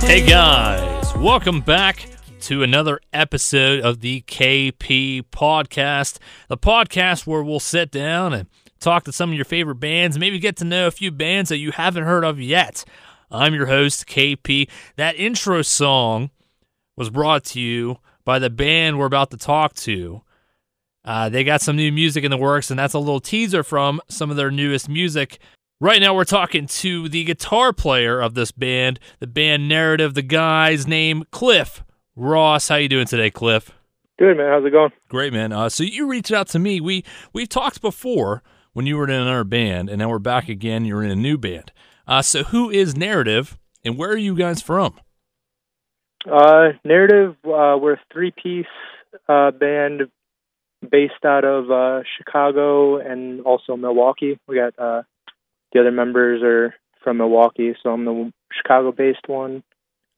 Hey guys, welcome back to another episode of the KP Podcast, the podcast where we'll sit down and talk to some of your favorite bands, maybe get to know a few bands that you haven't heard of yet. I'm your host, KP. That intro song was brought to you by the band we're about to talk to. Uh, they got some new music in the works, and that's a little teaser from some of their newest music. Right now, we're talking to the guitar player of this band, the band Narrative. The guy's name Cliff Ross. How you doing today, Cliff? Good man, how's it going? Great, man. Uh, so you reached out to me. We we've talked before when you were in another band, and now we're back again. You're in a new band. Uh, so who is Narrative, and where are you guys from? Uh, Narrative, uh, we're a three-piece uh, band based out of uh, Chicago and also Milwaukee. We got uh, the other members are from Milwaukee, so I'm the Chicago-based one.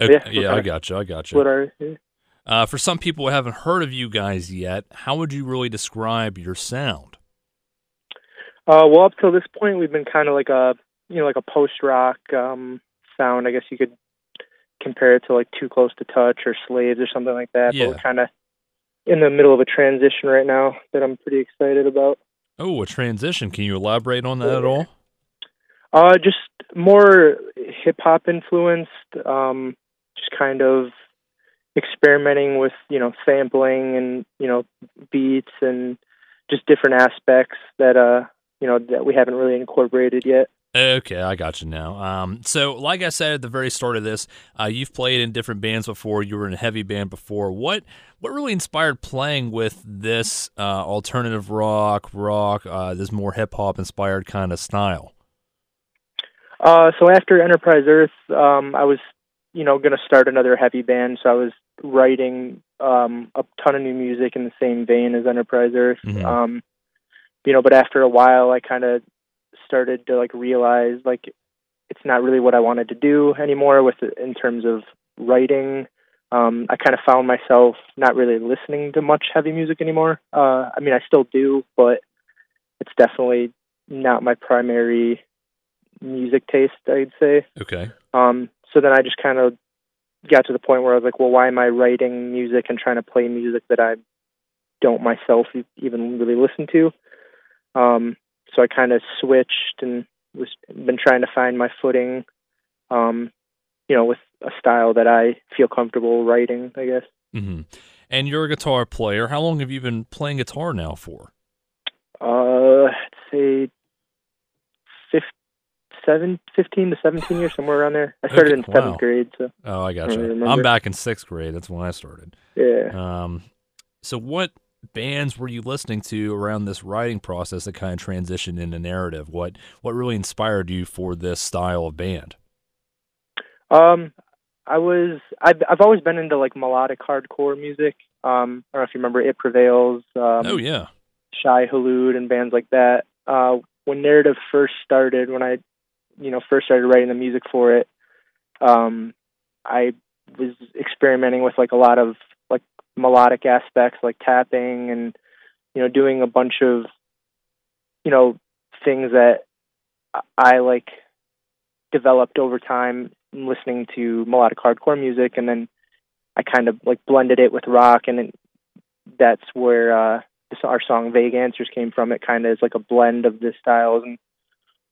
Okay, Yeah, yeah, I got you. I got you. our Uh, for some people who haven't heard of you guys yet, how would you really describe your sound? Uh, well, up till this point, we've been kind of like a you know like a post rock um, sound. I guess you could compare it to like Too Close to Touch or Slaves or something like that. Yeah. But we're kind of in the middle of a transition right now that I'm pretty excited about. Oh, a transition. Can you elaborate on that at all? Uh, just more hip hop influenced. Um, just kind of experimenting with you know sampling and you know beats and just different aspects that uh you know that we haven't really incorporated yet. Okay, I got you now. Um, so, like I said at the very start of this, uh, you've played in different bands before. You were in a heavy band before. What what really inspired playing with this uh, alternative rock, rock, uh, this more hip hop inspired kind of style? Uh, so after Enterprise Earth, um, I was, you know, going to start another heavy band. So I was writing um, a ton of new music in the same vein as Enterprise Earth. Mhm. Um, you know, but after a while, I kind of started to like realize like it's not really what I wanted to do anymore with in terms of writing. Um, I kind of found myself not really listening to much heavy music anymore. Uh, I mean, I still do, but it's definitely not my primary music taste, I'd say. Okay. Um, so then I just kind of got to the point where I was like, well, why am I writing music and trying to play music that I don't myself even really listen to? Um, so I kind of switched and was been trying to find my footing, um, you know, with a style that I feel comfortable writing. I guess. hmm And you're a guitar player. How long have you been playing guitar now for? Uh, I'd say seven, 15 to 17 years, somewhere around there. I started in seventh wow. grade, so Oh, I got I you. I'm back in sixth grade. That's when I started. yeah. Um, so what bands were you listening to around this writing process that kind of transitioned into narrative? What what really inspired you for this style of band? Um, I was I've I've always been into like melodic hardcore music. Um, I don't know if you remember It Prevails, um, oh yeah. Shai Hulud, and bands like that. Uh, when Narrative first started, when I, you know, first started writing the music for it, um, I was experimenting with like a lot of like melodic aspects, like tapping and you know doing a bunch of you know things that I- like developed over time listening to melodic hardcore music. And then I kind of like blended it with rock. And then that's where uh our song Vague Answers came from. It kind of is like a blend of the styles. And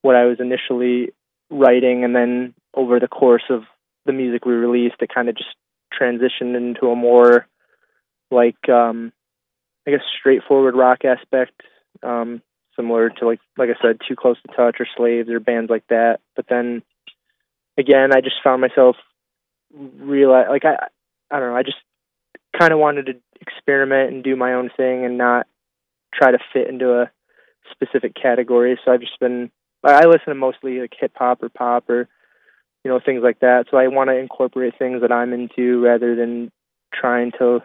what I was initially writing and then over the course of the music we released it kind of just transitioned into a more like um I guess straightforward rock aspect um similar to like like I said Too Close to Touch or Slaves or bands like that. But then again I just found myself realize like I I don't know I just kind of wanted to experiment and do my own thing and not try to fit into a specific category. So I've just been I I listen to mostly like hip hop or pop or you know things like that so I want to incorporate things that I'm into rather than trying to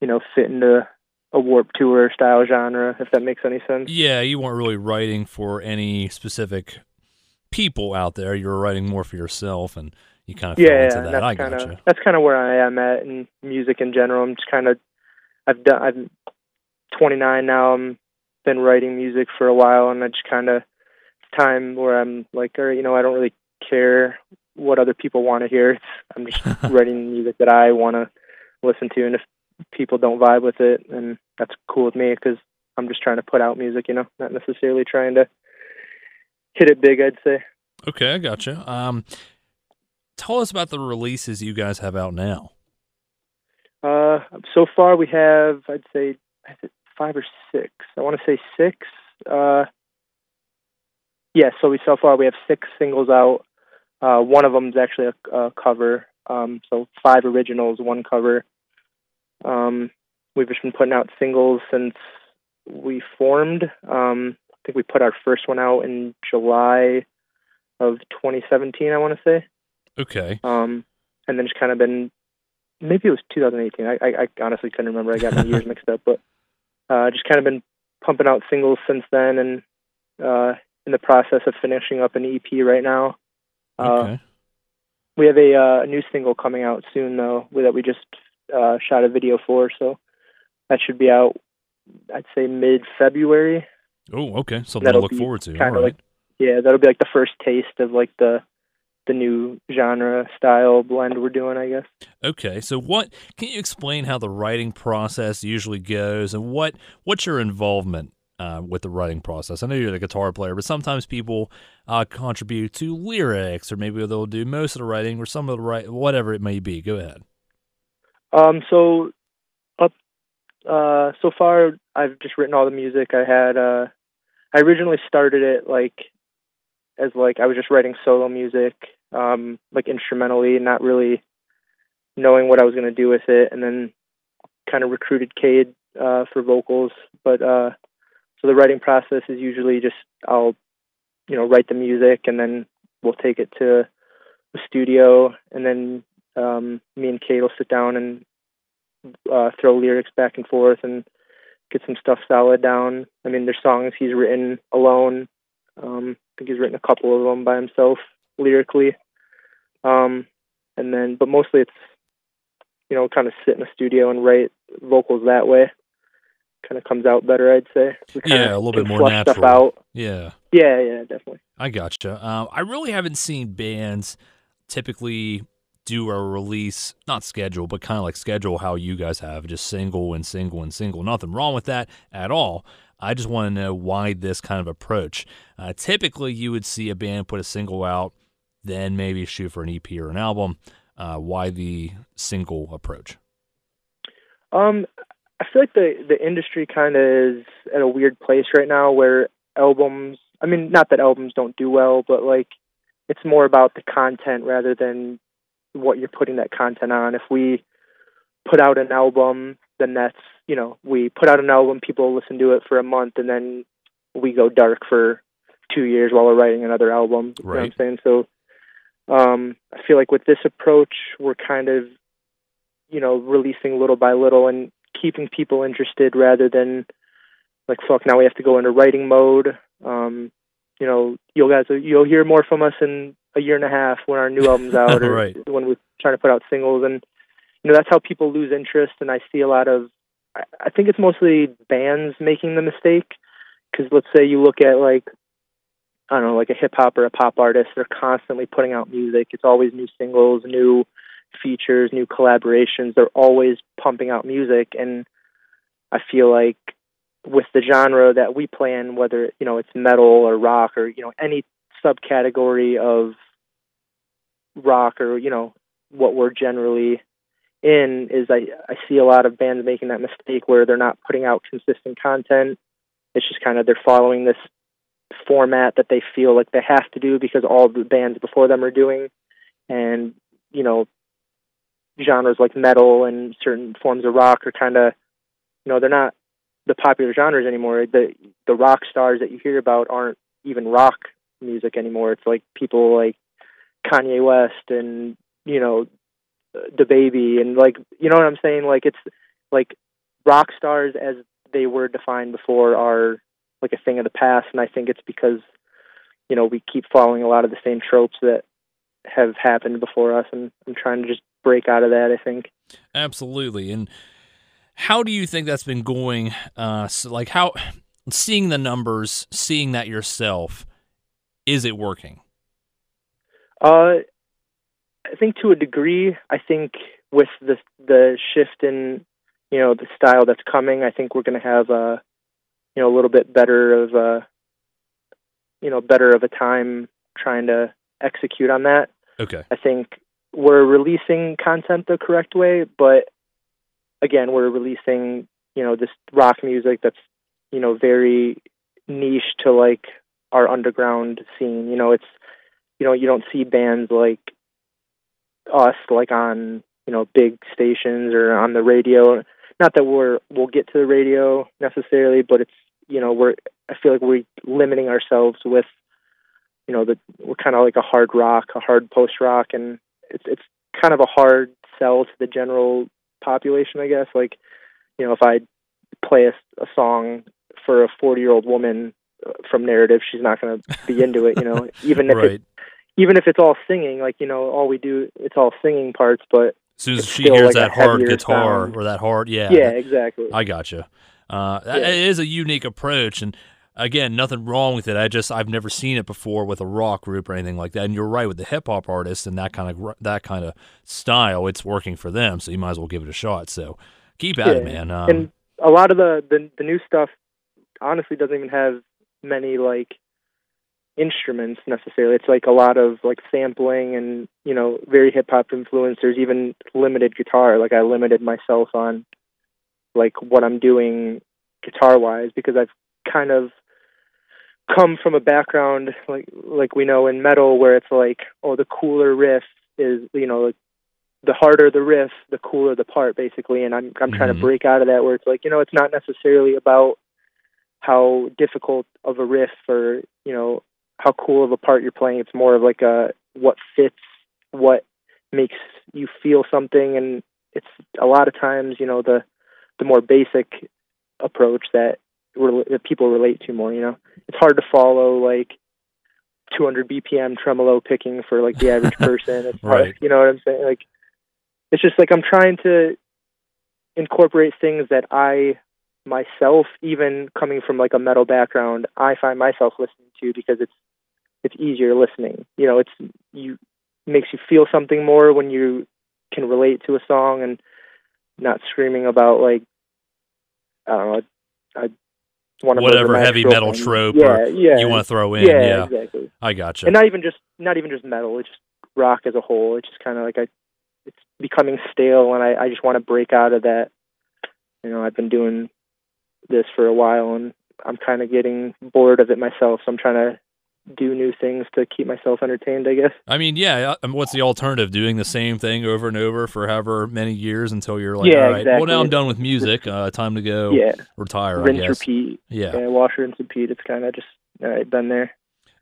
you know fit into a Warped Tour style genre if that makes any sense Yeah, you weren't really writing for any specific people out there. You were writing more for yourself, and you kind of fell yeah, into and that. that's I kind gotcha. of that's kind of where I am at in music in general. I'm just kind of I've done I'm 29 now. I'm been writing music for a while, and I just kind of time where I'm like, all right, you know, I don't really care what other people want to hear. I'm just writing music that I want to listen to, and if people don't vibe with it, then that's cool with me because I'm just trying to put out music, you know, not necessarily trying to hit it big. I'd say. Okay, I gotcha. Um, tell us about the releases you guys have out now. Uh, so far we have, I'd say, five or six. I want to say six. Uh, yeah, so we so far we have six singles out. Uh, one of them is actually a, a cover. Um, so five originals, one cover. Um, we've just been putting out singles since we formed. Um, I think we put our first one out in July of 2017. I want to say. Okay. Um, and then just kind of been, maybe it was 2018. I, I, I honestly couldn't remember. I got my years mixed up, but uh, just kind of been pumping out singles since then, and uh, in the process of finishing up an EP right now. Uh, Okay. we have a uh, new single coming out soon, though, that we just uh, shot a video for. So that should be out, I'd say mid February. Oh, okay. Something That'll to look forward to. All kinda like- Yeah, that'll be like the first taste of like the the new genre style blend we're doing, I guess. Okay, so what can you explain how the writing process usually goes, and what what's your involvement uh, with the writing process? I know you're the guitar player, but sometimes people uh, contribute to lyrics, or maybe they'll do most of the writing, or some of the write, whatever it may be. Go ahead. Um, so up, uh, so far I've just written all the music. I had, uh, I originally started it like as like I was just writing solo music, um, like instrumentally, not really knowing what I was gonna do with it, and then kind of recruited Cade uh, for vocals. But uh, so the writing process is usually just I'll, you know, write the music, and then we'll take it to the studio, and then um, me and Cade will sit down and uh, throw lyrics back and forth and get some stuff solid down. I mean, there's songs he's written alone. Um, I think he's written a couple of them by himself lyrically. Um, and then, but mostly it's, you know, kind of sit in the studio and write vocals that way. Kind of comes out better, I'd say. Yeah, a little bit more natural. out. Yeah, Yeah, yeah, definitely. I gotcha. Uh, I really haven't seen bands typically do a release, not schedule, but kind of like schedule how you guys have, just single and single and single. Nothing wrong with that at all. I just want to know why this kind of approach. Uh, typically, you would see a band put a single out, then maybe shoot for an EP or an album. Uh, why the single approach? Um, I feel like the the industry kind of is at a weird place right now where albums. I mean, not that albums don't do well, but like it's more about the content rather than what you're putting that content on. If we put out an album, then that's you know we put out an album, people listen to it for a month, and then we go dark for two years while we're writing another album. You know what I'm saying? So um, I feel like with this approach, we're kind of you know releasing little by little and keeping people interested rather than like fuck now we have to go into writing mode. Um you know you'll guys you'll hear more from us in a year and a half when our new album's out or Right. when we're trying to put out singles. And you know that's how people lose interest. And i see a lot of i, I think it's mostly bands making the mistake. Because let's say you look at like i don't know like a hip hop or a pop artist they're constantly putting out music. It's always new singles new features, new collaborations. They're always pumping out music, and I feel like with the genre that we play in, whether you know it's metal or rock or you know any subcategory of rock or you know what we're generally in, is I I see a lot of bands making that mistake where they're not putting out consistent content. It's just kind of they're following this format that they feel like they have to do because all the bands before them are doing, and you know genres like metal and certain forms of rock are kind of, you know, they're not the popular genres anymore. The the rock stars that you hear about aren't even rock music anymore. It's like people like Kanye West and you know, uh, DaBaby and like you know what I'm saying. Like it's like rock stars as they were defined before are like a thing of the past, and I think it's because you know we keep following a lot of the same tropes that have happened before us, and I'm trying to just break out of that. I think. Absolutely. And how do you think that's been going? Uh, so like how seeing the numbers, seeing that yourself, is it working? Uh, I think to a degree. I think with the the shift in you know the style that's coming, I think we're going to have a you know a little bit better of a you know better of a time trying to execute on that. Okay. I think we're releasing content the correct way, but again, we're releasing you know this rock music that's you know very niche to like our underground scene. You know, it's you know you don't see bands like us like on you know big stations or on the radio. Not that we're we'll get to the radio necessarily, but it's you know we're I feel like we're limiting ourselves with you know the we're kind of like a hard rock, a hard post rock, and it's it's kind of a hard sell to the general population, I guess. Like you know if I play a, a song for a 40 year old woman uh, from narrative she's not going to be into it you know even if right. it, even if it's all singing like you know all we do it's all singing parts but As soon as she hears like that hard guitar sound. or that hard, yeah, yeah exactly I gotcha. Uh, Yeah. It is a unique approach, and again, nothing wrong with it. I just I've never seen it before with a rock group or anything like that. And you're right with the hip hop artists and that kind of that kind of style. It's working for them, so you might as well give it a shot. So keep at it, man. Um, and a lot of the, the the new stuff honestly doesn't even have many like instruments necessarily it's like a lot of like sampling and you know very hip hop influencers even limited guitar like i limited myself on like what i'm doing guitar wise because i've kind of come from a background like like we know in metal where it's like oh the cooler riff is you know like the harder the riff, the cooler the part, basically. And I'm I'm trying Mhm. to break out of that where it's like you know it's not necessarily about how difficult of a riff or you know how cool of a part you're playing. It's more of like a what fits, what makes you feel something, and it's a lot of times you know the the more basic approach that, that people relate to more. You know, it's hard to follow like 200 BPM tremolo picking for like the average person. It's hard, Right. you know what I'm saying? Like, it's just like I'm trying to incorporate things that I myself, even coming from like a metal background, I find myself listening to because it's it's easier listening. You know, it's you makes you feel something more when you can relate to a song and not screaming about like I don't know. I want to Whatever heavy metal trope yeah, or yeah, you want to throw in. yeah, Yeah, exactly. I gotcha. And not even just not even just metal. It's just rock as a whole. It's just kind of like I, it's becoming stale, and I I just want to break out of that. You know, I've been doing this for a while, and I'm kind of getting bored of it myself. So I'm trying to do new things to keep myself entertained. I guess. I mean, yeah. What's the alternative? Doing the same thing over and over for however many years until you're like, Yeah, all right, well, now. I'm done with music. Uh, time to go yeah, retire. rinse, I guess. repeat. Yeah. Yeah, wash, rinse, repeat. It's kind of just all right, been there.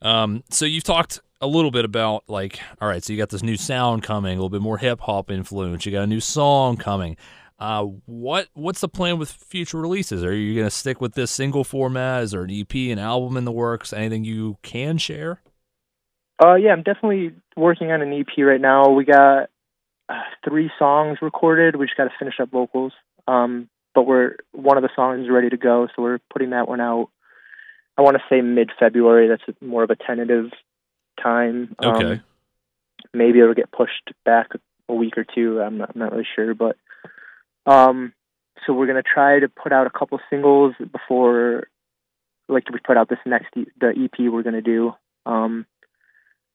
Um, so you've talked a little bit about like, all right, so you got this new sound coming, a little bit more hip hop influence. You got a new song coming. Uh, what what's the plan with future releases? Are you gonna stick with this single format? Is there an EP, an album in the works? Anything you can share? Uh, yeah, I'm definitely working on an EP right now. We got uh, three songs recorded. We just got to finish up vocals. Um, but we're one of the songs is ready to go, so we're putting that one out. I want to say mid February. That's more of a tentative time. Um, Okay. maybe it'll get pushed back a week or two. I'm not, I'm not really sure, but um, so we're gonna try to put out a couple singles before, like we put out this next e- the EP we're gonna do. Um,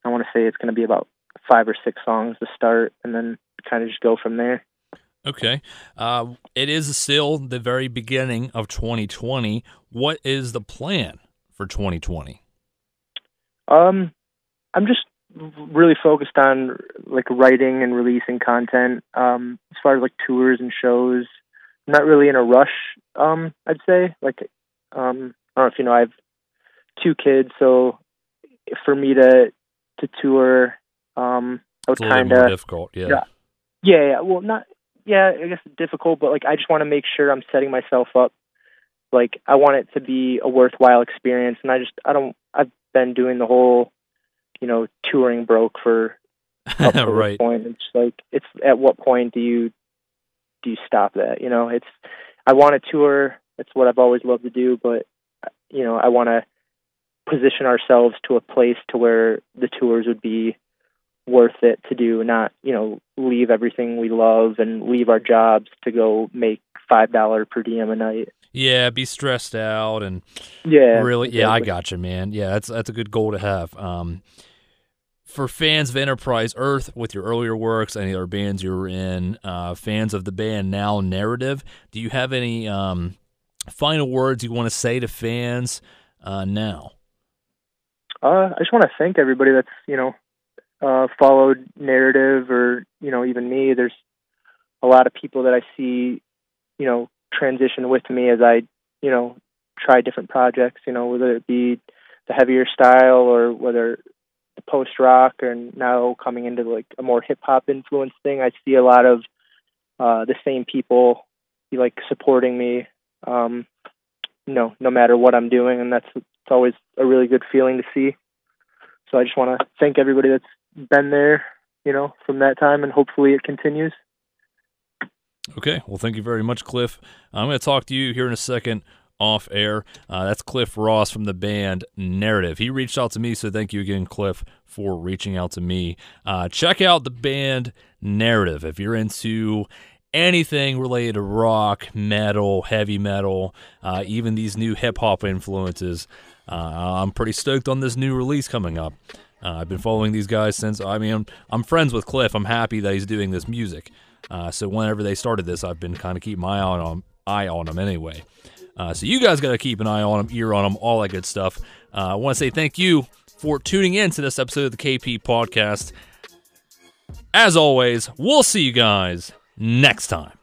I want to say it's gonna be about five or six songs to start, and then kind of just go from there. Okay. Uh, it is still the very beginning of 2020. What is the plan for 2020? Um, I'm just really focused on like writing and releasing content. Um, as far as like tours and shows, I'm not really in a rush. Um, I'd say like, um, I don't know if you know, I have two kids, so for me to to tour, um, I would It's kind of difficult. Yeah. yeah. yeah, yeah. Well, not yeah. I guess difficult, but like I just want to make sure I'm setting myself up. Like I want it to be a worthwhile experience, and I just I don't. I've been doing the whole, you know, touring broke for up to right. point. It's like it's at what point do you do you stop that? You know, it's I want to tour. It's what I've always loved to do, but you know, I want to position ourselves to a place to where the tours would be worth it to do, not you know leave everything we love and leave our jobs to go make five dollar per diem a night. Yeah, be stressed out and Yeah, really. Yeah, I got you, man. Yeah, that's that's a good goal to have. Um, for fans of Enterprise Earth with your earlier works, any other bands you were in, uh, fans of the band now Narrative, do you have any um, final words you want to say to fans uh, now? Uh, I just want to thank everybody that's you know uh, followed narrative or you know even me. There's a lot of people that I see you know transition with me as I you know try different projects. You know whether it be the heavier style or whether the post rock and now coming into like a more hip hop influence thing. I see a lot of uh, the same people like supporting me. Um, you know, no matter what I'm doing, and that's it's always a really good feeling to see. So I just want to thank everybody that's been there, you know, from that time, and hopefully it continues. Okay. Well, thank you very much, Cliff. I'm going to talk to you here in a second off air. Uh, that's Cliff Ross from the band Narrative. He reached out to me, so thank you again, Cliff, for reaching out to me. Uh, check out the band Narrative if you're into anything related to rock, metal, heavy metal, uh, even these new hip hop influences. Uh, I'm pretty stoked on this new release coming up. Uh, I've been following these guys since. I mean, I'm, I'm friends with Cliff. I'm happy that he's doing this music. Uh, so whenever they started this, I've been kind of keeping my eye on eye on them anyway. Uh, so you guys got to keep an eye on them, ear on them, all that good stuff. Uh, I want to say thank you for tuning in to this episode of the KP Podcast. As always, we'll see you guys next time.